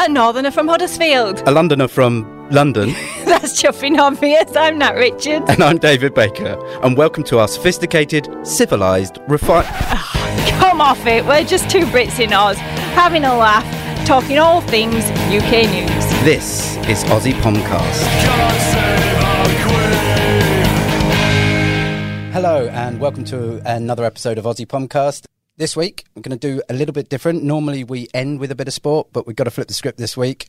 A northerner from Huddersfield. A Londoner from London. That's chuffing obvious. I'm Nat Richard. And I'm David Baker. And welcome to our sophisticated, civilised, refined. Come off it. We're just two Brits in Oz, having a laugh, talking all things UK news. This is Aussie Pomcast. Hello, and welcome to another episode of Aussie Pomcast. This week, I'm going to do a little bit different. Normally, we end with a bit of sport, but we've got to flip the script this week.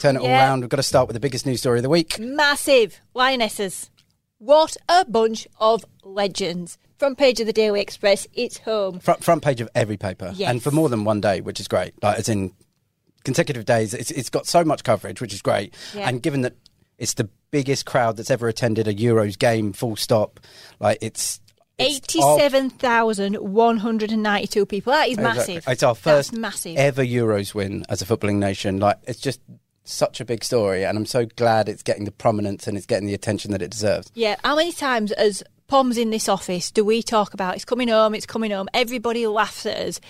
Turn it all Yeah. around. We've got to start with the biggest news story of the week. Massive Lionesses. What a bunch of legends. Front page of the Daily Express, it's home. Front, front page of every paper, Yes. and for more than one day, which is great. Like, as in consecutive days, it's, it's got so much coverage, which is great. Yeah. And given that it's the biggest crowd that's ever attended a Euros game, full stop, like it's. It's our- 87,192 people. That is Exactly. massive. It's our first That's massive. ever Euros win as a footballing nation. Like it's just such a big story, and I'm so glad it's getting the prominence and it's getting the attention that it deserves. Yeah, how many times as Pom's in this office do we talk about it's coming home, it's coming home? Everybody laughs at us.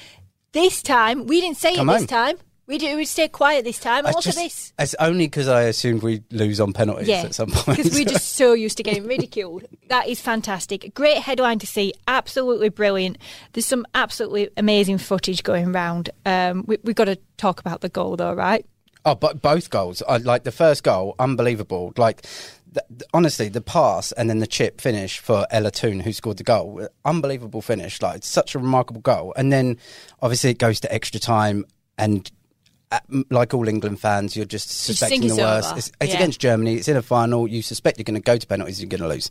This time, we didn't say Come it this home. time. We did, we stayed quiet this time. I look just- this. It's only because I assumed we lose on penalties Yeah, at some point. because we're just so used to getting ridiculed. That is fantastic. Great headline to see. Absolutely brilliant. There's some absolutely amazing footage going round. Um, we, we've got to talk about the goal, though, right? Oh, but both goals. I like the first goal, unbelievable. Like, honestly, the pass and then the chip finish for Ella Toone, who scored the goal, unbelievable finish. Like, it's such a remarkable goal. And then, obviously, it goes to extra time, and like all England fans, you're just suspecting think the worst. over. It's, it's Yeah. against Germany. It's in a final. You suspect you're going to go to penalties. You're going to lose.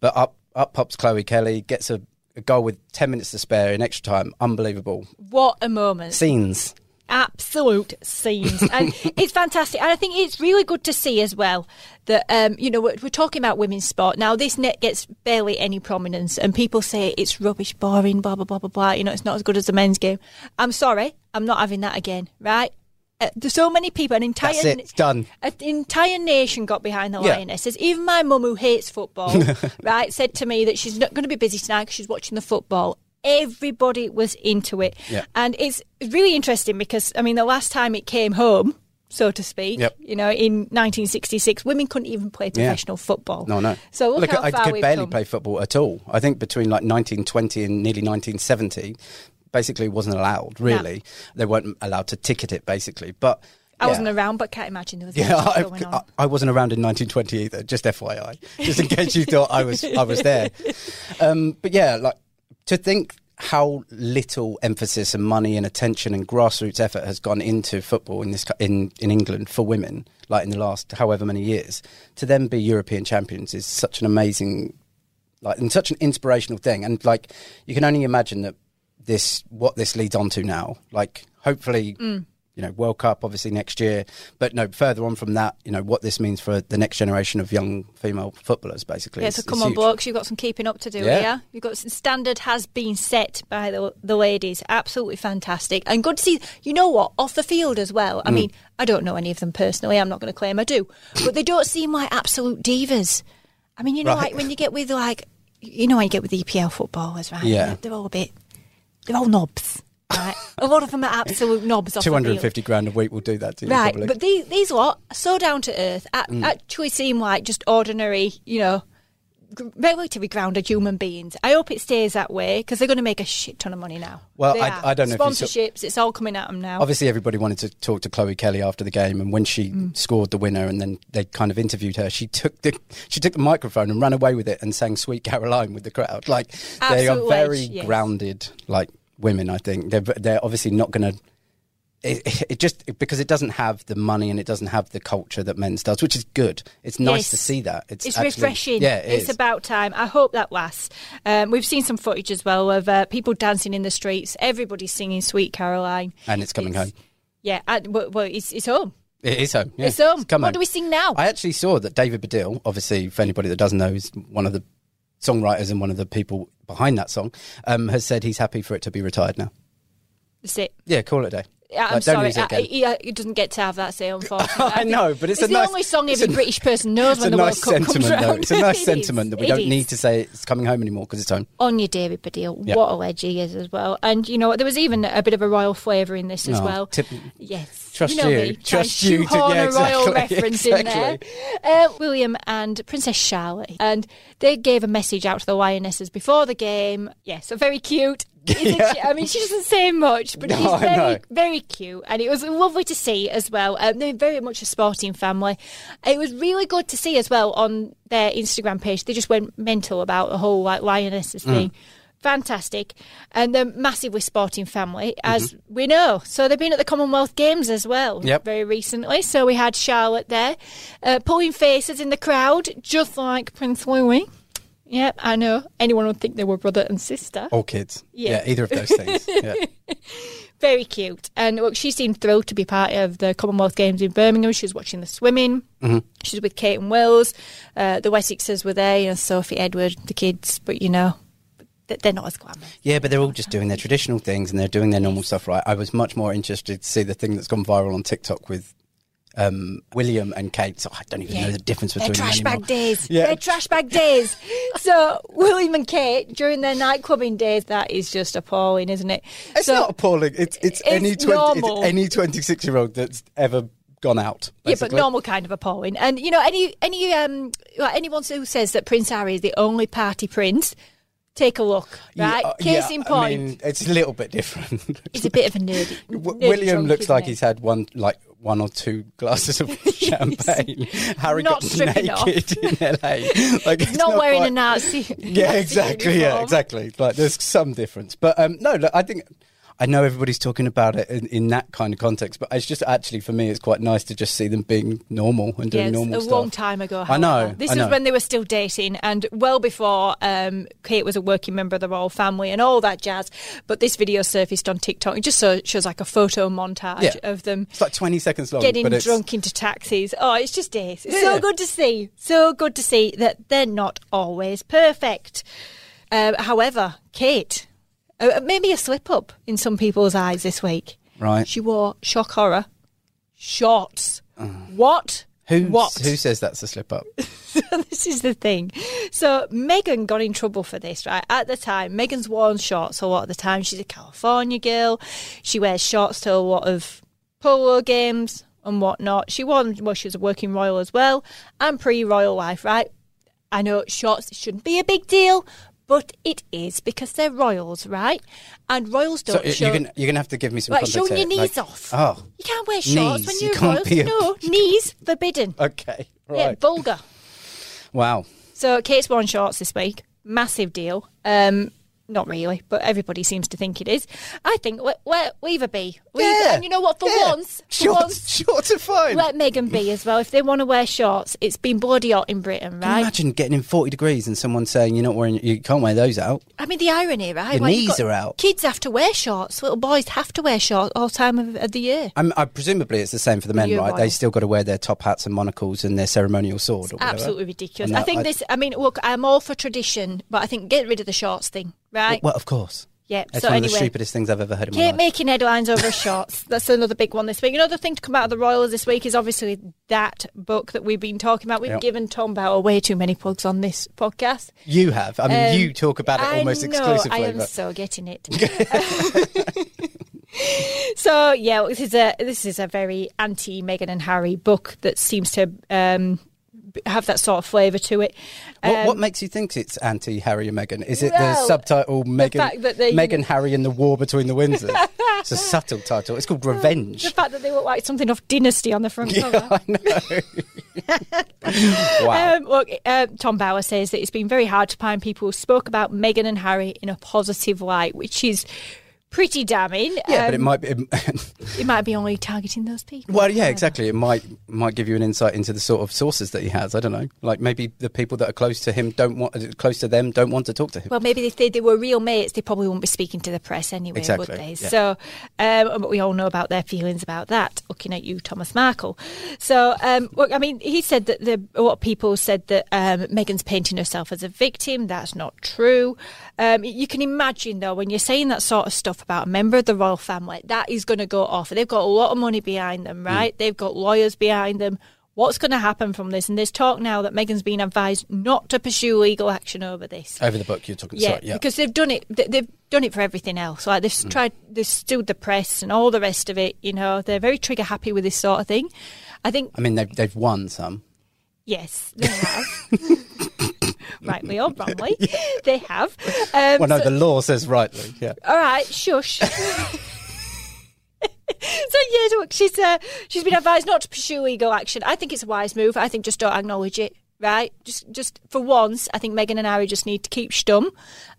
But up, up pops Chloe Kelly, gets a, a goal with ten minutes to spare in extra time. Unbelievable What a moment. scenes. absolute scenes and it's fantastic and i think it's really good to see as well that um, you know we're, we're talking about women's sport now this net gets barely any prominence and people say it's rubbish boring blah blah blah blah blah you know it's not as good as the men's game i'm sorry i'm not having that again right uh, there's so many people an entire That's it. It's done. an entire nation got behind the Yeah. Lionesses. Even my mum, who hates football, right, said to me that she's not going to be busy tonight because she's watching the football. Everybody was into it, Yeah. and it's really interesting because I mean, the last time it came home, so to speak, Yep. you know, in 1966, women couldn't even play professional football. No, no. So look, how I far could we've barely come. play football at all. I think between like 1920 and nearly 1970, basically wasn't allowed. Really, they weren't allowed to ticket it. Basically, but I yeah. wasn't around, but can't imagine there was Yeah, I, going on. I, I wasn't around in 1920 either. Just FYI, just in case you thought I was I was there. Um, but yeah, like to think how little emphasis and money and attention and grassroots effort has gone into football in this in in England for women, like in the last however many years, to then be European champions is such an amazing, like, and such an inspirational thing. And like, you can only imagine that this what this leads on to now. Like, hopefully. Mm. You know, World Cup obviously next year, but no further on from that. You know what this means for the next generation of young female footballers. Basically, Yeah, so is come on, huge. blokes, you've got some keeping up to do Yeah. here. You've got some standard has been set by the the ladies. Absolutely fantastic and good to see. You know what? Off the field as well. Mm. I mean, I don't know any of them personally. I'm not going to claim I do, but they don't seem like absolute divas. I mean, you know, Right. like when you get with like, you know, when you get with EPL footballers, right? Yeah. they're all a bit, they're all knobs. Right, a lot of them are absolute knobs. Off the Two hundred and grand a week will do that to you. Right, probably. but these these lot are so down to earth. a- Mm. Actually, seem like just ordinary, you know, gr- relatively grounded human beings. I hope it stays that way because they're going to make a shit ton of money now. Well, I- I don't know if saw- sponsorships. It's all coming at them now. obviously everybody wanted to talk to Chloe Kelly after the game, and when she Mm. scored the winner, and then they kind of interviewed her, she took the she took the microphone and ran away with it and sang "Sweet Caroline" with the crowd. Like they are very ledge, yes. grounded, like women. I think they're they're obviously not going to. It, it just because it doesn't have the money and it doesn't have the culture that men's does, which is good. It's nice Yes. to see that. It's, It's actually- refreshing. Yeah, it it's is. about time. I hope that lasts. Um, we've seen some footage as well of uh, people dancing in the streets. Everybody's singing "Sweet Caroline," and it's coming It's- home. Yeah, and, well, well, it's, it's home. It is home. Yeah. It's home. come what home. do we sing now? I actually saw that David Baddiel, obviously, for anybody that doesn't know, is one of the songwriters and one of the people behind that song, um, has said he's happy for it to be retired now. That's it. Yeah, call it a day. Yeah, I'm Like, sorry. I, he, uh, he doesn't get to have that say, unfortunately. I know, but it's a the nice- only song every British person knows when the nice World Cup comes though. round. It's a nice It sentiment is. that we don't is. need to say it's coming home anymore because it's home. On your David Baddiel, Yeah. what a ledge he is as well. And you know what? There was even a bit of a royal flavour in this as Oh, well. tip- Yes. Trust you. Know you. me, Trust you to- shoehorn yeah, a royal exactly, reference in there. Uh, William and Princess Charlotte, and they gave a message out to the lionesses before the game. Yeah, so very cute. Isn't Yeah. she? I mean, she doesn't say much, but No, she's very, very cute, and it was lovely to see as well. Um, they're very much a sporting family. It was really good to see as well on their Instagram page. They just went mental about the whole like lionesses Mm. thing. Fantastic, and they're massively sporting family, as we know. So they've been at the Commonwealth Games as well, Yep. very recently. So we had Charlotte there, uh, pulling faces in the crowd, just like Prince Louis. Yep, I know. Anyone would think they were brother and sister. All kids. Yeah. Yeah. either of those things. Yeah. Very cute. And look, she seemed thrilled to be part of the Commonwealth Games in Birmingham. She was watching the swimming. Mm-hmm. She was with Kate and Wills. Uh, the Wessexes were there, you know, Sophie, Edward, the kids. But, you know, they're not as glamorous. Yeah, but they're all just doing their traditional things and they're doing their normal stuff right. I was much more interested to see the thing that's gone viral on TikTok with um, William and Kate. So I don't even know the difference between They're trash them bag days. Yeah. They're trash bag days. so William and Kate during their nightclubbing days, that is just appalling, isn't it? It's so, not appalling. It's it's, It's any twenty it's any twenty six year old that's ever gone out. Yeah, but normal kind of appalling. And you know, any any um like anyone who says that Prince Harry is the only party prince, take a look. Yeah, Right? uh, Case yeah, in I point. mean, it's a little bit different. He's a bit of a nerdy William looks like he? he's had one like one or two glasses of champagne. Harry Not got stripping off. naked in LA. Like it's not, wearing quite- a Nazi. Yeah, Nazi exactly. Yeah, exactly. Like there's some difference, but um, no, look, I think I know everybody's talking about it in, in that kind of context, but it's just actually for me, it's quite nice to just see them being normal and doing Yes, normal a stuff. long time ago. I know. This I is know. when they were still dating, and well before um, Kate was a working member of the royal family and all that jazz. But this video surfaced on TikTok. It just so, shows like a photo montage Yeah. of them It's like 20 seconds long, getting drunk into taxis. Oh, it's just ace. It's Yeah. so good to see. So good to see that they're not always perfect. Uh, however, Kate, uh, maybe a slip up in some people's eyes this week. right. She wore shock horror shorts. What? Who What? who says that's a slip up? this is the thing. So Meghan got in trouble for this, right? At the time, Meghan's worn shorts a lot of the time. She's a California girl. She wears shorts to a lot of polo games and whatnot. She them well, she was a working royal as well and pre-royal life, right? I know shorts shouldn't be a big deal, but it is because they're royals, right? And royals don't you're show. gonna you're gonna have to give me some like showing your knees Like- off. Oh, You can't wear shorts Knees, when you you're can't royals. be a- No, knees forbidden. okay, Yeah, right. vulgar. wow. So Kate's worn shorts this week. Massive deal. Um, not really, but everybody seems to think it is. I think leave her be. Leave Yeah, and you know what? For yeah. once, for shorts, once, shorts are fine. let Meghan be as well. If they want to wear shorts, it's been bloody hot in Britain, right? imagine getting in 40 degrees and someone saying you're not wearing, you can't wear those out. I mean, the irony, right? Your knees are out. Kids have to wear shorts. Little boys have to wear shorts all time of, of the year. I'm, I presumably it's the same for the men, You're right? right. They still got to wear their top hats and monocles and their ceremonial sword. Or whatever. Absolutely ridiculous. And I think I- this. I mean, look, I'm all for tradition, but I think get rid of the shorts thing, right? Well, of course. yeah. It's so one of the anyway. stupidest things I've ever heard in my Kate life. making headlines over shorts. That's another big one this week. Another thing to come out of the Royals this week is obviously that book that we've been talking about. We've Yep. given Tom Bower way too many plugs on this podcast. You have. I mean, Um, you talk about it I almost know, exclusively. I am but so getting it. so yeah, this is a this is a very anti Meghan and Harry book that seems to um, have that sort of flavour to it. what, what Um, makes you think it's anti Harry and Meghan? Is it well, the subtitle Meghan, fact that they- Meghan, Harry and the War Between the Windsors? it's a subtle title. It's called Revenge. the fact that they look like something off Dynasty on the front cover. Yeah, I know. wow. Um, look, uh, Tom Bower says that it's been very hard to find people who spoke about Meghan and Harry in a positive light, which is pretty damning. yeah, but it Um, might be. it might be only targeting those people. Well, yeah, exactly. It might might give you an insight into the sort of sources that he has. I don't know. Like maybe the people that are close to him don't want close to them don't want to talk to him. Well, maybe if they, they were real mates, they probably wouldn't be speaking to the press anyway, Exactly, would they? yeah. So, um, but we all know about their feelings about that. Looking at you, Thomas Markle. So, um, look, I mean, he said that the, a lot of people said that um, Meghan's painting herself as a victim. That's not true. Um, you can imagine though when you're saying that sort of stuff about a member of the royal family, that is going to go off. They've got a lot of money behind them, Hmm. right? They've got lawyers behind them. What's going to happen from this? And there's talk now that Meghan's been advised not to pursue legal action over this. Over the book you're talking. Yeah, sorry, yeah. because they've done it. they- They've done it for everything else. Like they've Mm. tried, they've sued the press and all the rest of it. You know, they're very trigger happy with this sort of thing. I think I mean, they've they've won some. yes, they have. Rightly or wrongly, they have. Um, Well, no, so- the law says rightly. Yeah. all right, shush. so yeah, look, she's uh, she's been advised not to pursue legal action. I think it's a wise move. I think just don't acknowledge it. Right, just just for once, I think Meghan and Harry just need to keep stum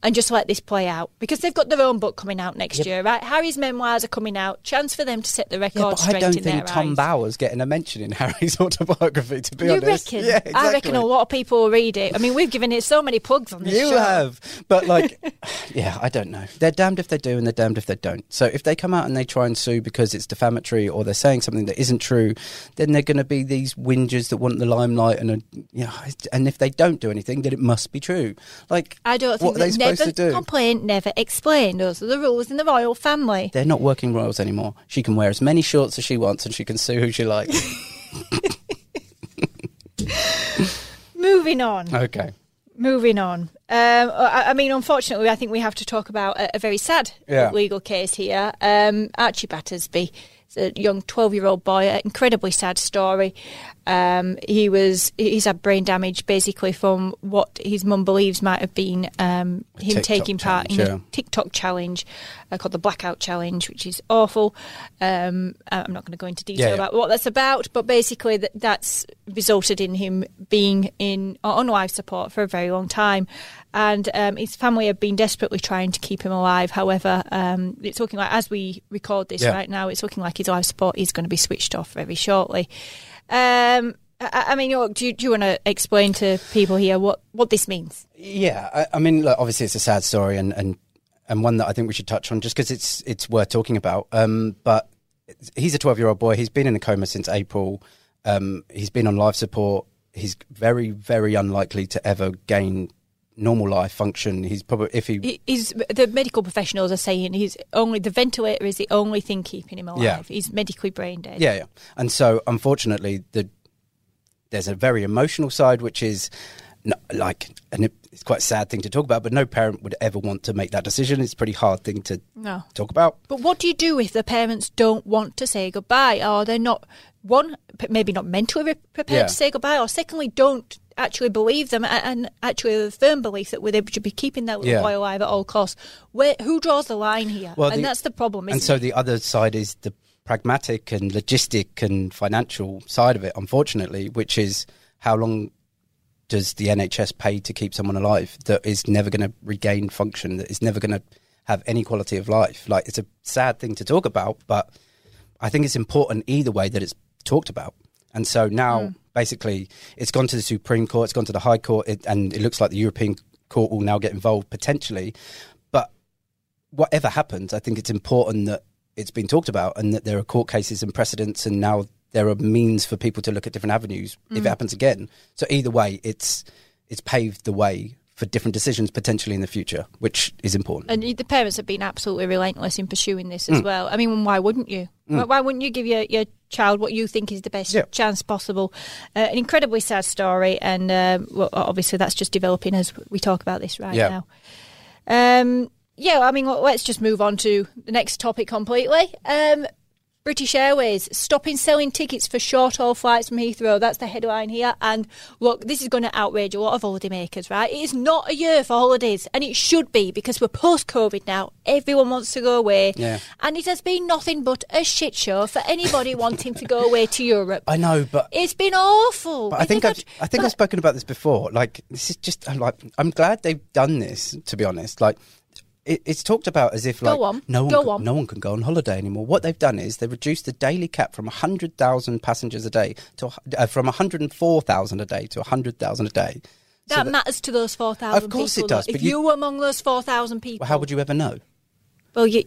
and just let this play out because they've got their own book coming out next year, right? Harry's memoirs are coming out. Chance for them to set the record Yeah, but straight I don't think Tom eyes. Bower's getting a mention in Harry's autobiography. To be you honest, reckon? yeah, exactly. I reckon a lot of people will read it. I mean, we've given it so many plugs on this You show. have, but like, yeah, I don't know. They're damned if they do, and they're damned if they don't. So if they come out and they try and sue because it's defamatory or they're saying something that isn't true, then they're going to be these whingers that want the limelight, and a, you know, and if they don't do anything, then it must be true. Like, I don't think what are they that supposed never to do? complain, never explain. Those are the rules in the royal family. They're not working royals anymore. She can wear as many shorts as she wants, and she can sue who she likes. Moving on. okay. Moving on. Um, I, I mean, unfortunately, I think we have to talk about a, a very sad Yeah. legal case here. Um, Archie Battersbee, a young 12 year old boy, an incredibly sad story. Um, he was he's had brain damage basically from what his mum believes might have been um, him taking part in challenge, a yeah. TikTok challenge uh, called the Blackout Challenge, which is awful. Um, I'm not going to go into detail Yeah, yeah. about what that's about, but basically that, that's resulted in him being in on life support for a very long time, and um, his family have been desperately trying to keep him alive. However, um, it's looking like as we record this Yeah. right now, it's looking like his life support is going to be switched off very shortly. Um, I, I mean, do you, do you want to explain to people here what, what this means? Yeah, I, I mean, look, obviously it's a sad story and, and, and one that I think we should touch on just because it's it's worth talking about. Um, but he's a 12 year old boy. He's been in a coma since April. Um, he's been on life support. He's very, very unlikely to ever gain normal life function. He's probably if he is the medical professionals are saying he's only the ventilator is the only thing keeping him alive. Yeah. He's medically brain dead. Yeah, yeah. And so, unfortunately, the there's a very emotional side, which is no, like, and it, it's quite a sad thing to talk about. But no parent would ever want to make that decision. It's a pretty hard thing to No. talk about. But what do you do if the parents don't want to say goodbye, or they're not one maybe not mentally prepared Yeah. to say goodbye, or secondly don't actually believe them and actually have a firm belief that they should be keeping that little Yeah. boy alive at all costs? Where who draws the line here? Well, and the- that's the problem. Isn't and so it? the other side is the pragmatic and logistic and financial side of it, unfortunately, which is how long does the NHS pay to keep someone alive that is never going to regain function, that is never going to have any quality of life? Like, it's a sad thing to talk about, but I think it's important either way that it's talked about. And so now, basically, it's gone to the Supreme Court, it's gone to the High Court, it, and it looks like the European Court will now get involved potentially. But whatever happens, I think it's important that it's been talked about and that there are court cases and precedents, and now there are means for people to look at different avenues if it happens again. So either way, it's it's paved the way for different decisions potentially in the future, which is important. And the parents have been absolutely relentless in pursuing this Mm. as well. I mean, why wouldn't you? Why, why wouldn't you give your, your child what you think is the best Yeah. chance possible? Uh, an incredibly sad story, and um, well, obviously that's just developing as we talk about this right Yeah. now. Um, yeah, I mean, let's just move on to the next topic completely. Um, British Airways stopping selling tickets for short haul flights from Heathrow. That's the headline here. And look, this is going to outrage a lot of holidaymakers, right? It is not a year for holidays, and it should be because we're post COVID now. Everyone wants to go away. Yeah. And it has been nothing but a shit show for anybody wanting to go away to Europe. I know, but It's been awful. But I think I've, I think but- I've spoken about this before. Like this is just I'm like I'm glad they've done this. To be honest, like it, it's talked about as if like on, no one go can, on. no one can go on holiday anymore. What they've done is they've reduced the daily cap from hundred thousand passengers a day to uh, from one hundred and four thousand a day to hundred thousand a day. So that, that- matters to those 4,000 Of course people. it does, though. If you, you- were among those 4,000 people. how would you ever know? Well, you,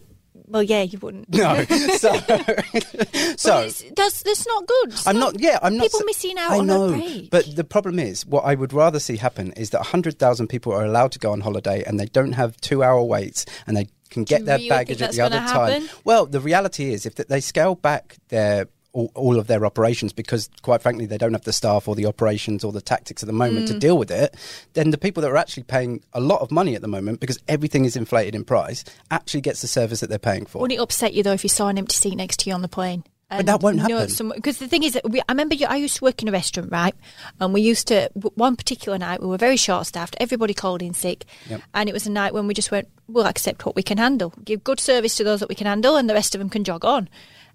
well, yeah, you wouldn't. No. so so that's, that's not good. It's I'm not. Yeah, I'm not. People missing out I on know, but the problem is, what I would rather see happen is that hundred thousand people are allowed to go on holiday and they don't have two-hour waits and they can get you their really baggage at the other gonna time. Well, the reality is, if they scale back their all, all of their operations because, quite frankly, they don't have the staff or the operations or the tactics at the moment Mm. to deal with it, then the people that are actually paying a lot of money at the moment because everything is inflated in price actually gets the service that they're paying for. Wouldn't it upset you though if you saw an empty seat next to you on the plane? But that won't happen. Because the thing is, that we, I remember you, I used to work in a restaurant, right? And we used to one particular night we were very short staffed. Everybody called in sick, Yep. and it was a night when we just went, we'll accept what we can handle, give good service to those that we can handle, and the rest of them can jog on.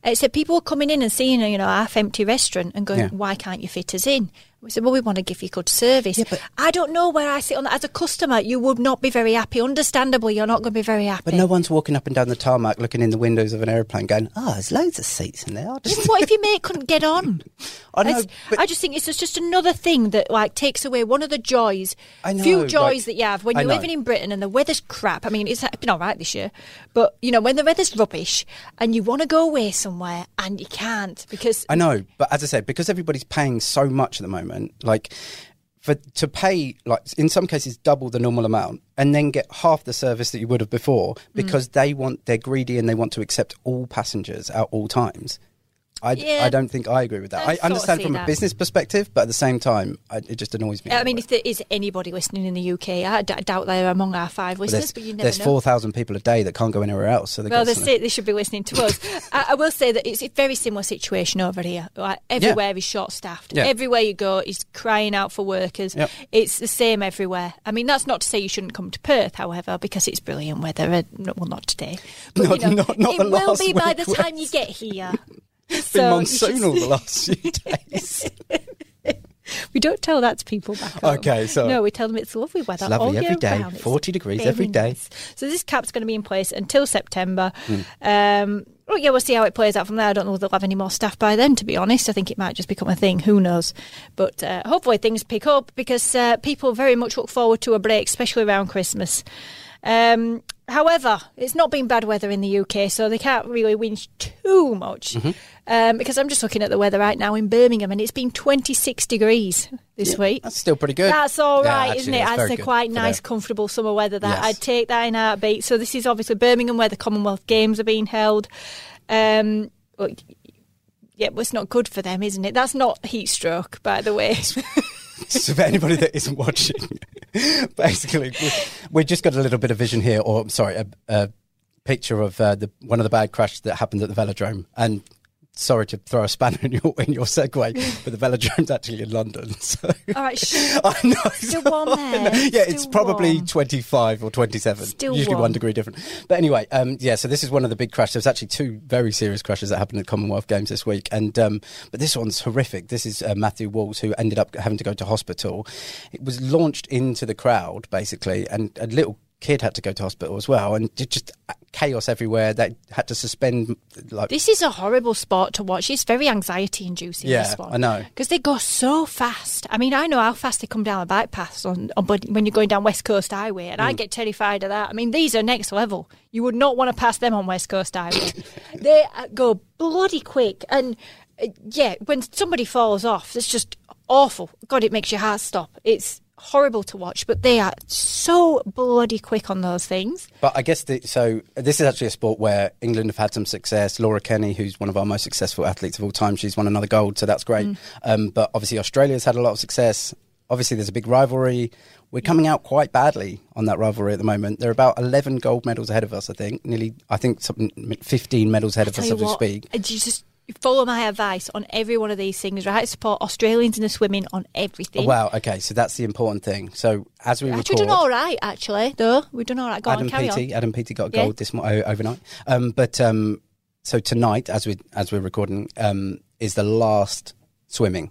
Except people were coming in and seeing a you know half empty restaurant and going, Yeah. why can't you fit us in? We said, well, we want to give you good service. Yeah, but- I don't know where I sit on that. As a customer, you would not be very happy. Understandably, you're not going to be very happy. But no one's walking up and down the tarmac looking in the windows of an aeroplane going, oh, there's loads of seats in there. What if your mate couldn't get on? I know, but- I just think it's just, just another thing that like takes away one of the joys, know, few joys like- that you have when you're living in Britain and the weather's crap. I mean, it's been all right this year, but you know when the weather's rubbish and you want to go away somewhere and you can't because I know, but as I said, because everybody's paying so much at the moment, like for to pay like in some cases double the normal amount and then get half the service that you would have before Mm. because they want they're greedy and they want to accept all passengers at all times. I, Yeah. I don't think I agree with that. I I, understand from that. a business perspective, but at the same time, I, it just annoys me. I mean, if there is anybody listening in the UK, I d- doubt they're among our five listeners, there's, but you never there's four thousand people a day that can't go anywhere else. So they Well, got they something. say they should be listening to us. I, I will say that it's a very similar situation over here. Like everywhere is short staffed. Yeah. Everywhere you go is crying out for workers. Yep. It's the same everywhere. I mean, that's not to say you shouldn't come to Perth, however, because it's brilliant weather. Uh, Well, not today, but Not- you know, not- not it will be by the time you get here. So been monsoonal the last few days. We don't tell that to people back home. Okay, so- no, we tell them it's lovely weather. It's lovely all every year day, round. 40 degrees every day. nice. So this cap's going to be in place until September. Hmm. Um, well, yeah, we'll see how it plays out from there. I don't know if they'll have any more staff by then. To be honest, I think it might just become a thing. Who knows? But uh, hopefully things pick up because uh, people very much look forward to a break, especially around Christmas. Um, however, it's not been bad weather in the UK, so they can't really whinge too much. Mm-hmm. Um, because I'm just looking at the weather right now in Birmingham, and it's been 26 degrees this week. That's still pretty good. That's all Yeah, right, actually, isn't it? that's I'd very say good quite nice, comfortable summer weather. That Yes. I'd take that in a heartbeat. So this is obviously Birmingham, where the Commonwealth Games are being held. Um, well, yeah, well, it's not good for them, isn't it? That's not heat stroke, by the way. so for anybody that isn't watching, basically, we, we've just got a little bit of vision here, or sorry, a, a picture of uh, the one of the bad crashes that happened at the velodrome. And sorry to throw a spanner in your in your segue, but the velodrome's actually in London. So all right, sh- I know. Still warm there. Yeah, it's probably warm. 25 or 27. Still usually warm. one degree different. But anyway, um, yeah, so this is one of the big crashes. There's actually two very serious crashes that happened at Commonwealth Games this week. And um, But this one's horrific. This is uh, Matthew Walls, who ended up having to go to hospital. It was launched into the crowd, basically, and a little kid had to go to hospital as well. And just chaos everywhere. They had to suspend, like, this is a horrible sport to watch. It's very anxiety inducing. Yeah, this one. I know. because they go so fast. I mean, I know how fast they come down a bike path on, on when you're going down West Coast Highway, and I Mm. get terrified of that. I mean, these are next level. You would not want to pass them on West Coast Highway. they uh, go bloody quick, and uh, yeah, when somebody falls off, it's just awful. God, it makes your heart stop. It's horrible to watch, but they are so bloody quick on those things. But I guess the, so. This is actually a sport where England have had some success. Laura Kenny, who's one of our most successful athletes of all time, she's won another gold, so that's great. Um, but obviously, Australia's had a lot of success. Obviously, there's a big rivalry. We're coming out quite badly on that rivalry at the moment. They're about 11 gold medals ahead of us, I think. Nearly, I think, something 15 medals ahead of us as we what, speak. Follow my advice on every one of these things, right? Support Australians in the swimming on everything. Wow. Okay, so that's the important thing. So as we Actually, record, done all right. Actually, though we've done all right. Go Adam on, carry Peaty, on. Adam Peaty got a Yeah. gold this mo- overnight. Um, but um, so tonight, as we as we're recording, um, is the last swimming.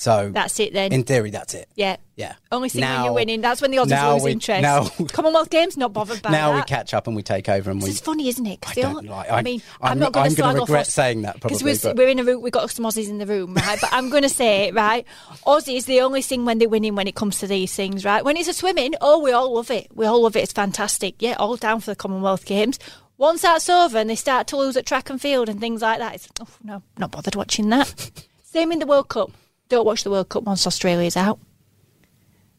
So That's it then. in theory, that's it. yeah. Yeah. Only thing when you're winning. That's when the odds now always we- interest. now- Commonwealth Games, not bothered by that. now that. we catch up and we take over and we. It's funny, isn't it? I don't like- I I- mean, I'm I'm, not- going to off regret Aus- saying that because we're, but- we're in a room. We've got some Aussies in the room, right? but I'm going to say, it right, Aussies the only thing when they're winning when it comes to these things, right? When it's a swimming, oh, we all love it. We all love it. It's fantastic. Yeah, all down for the Commonwealth Games. Once that's over and they start to lose at track and field and things like that, it's oh no, not bothered watching that. Same in the World Cup. Don't watch the World Cup once Australia's out.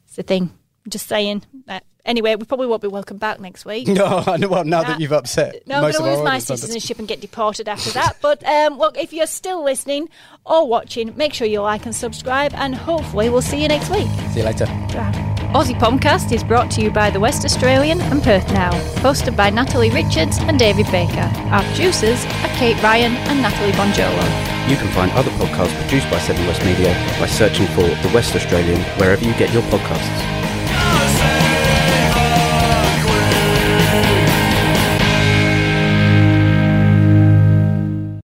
It's the thing. I'm just saying. Uh, anyway, we probably won't be welcome back next week. No, I know- well, now that Uh, you've upset No, I'm going to lose my citizenship and get deported after that. But um, look, if you're still listening or watching, make sure you like and subscribe, and hopefully we'll see you next week. See you later. Aussie Pomcast is brought to you by the West Australian and Perth Now, hosted by Natalie Richards and David Baker. Our producers are Kate Ryan and Natalie Bonjolo. You can find other podcasts produced by Seven West Media by searching for The West Australian wherever you get your podcasts.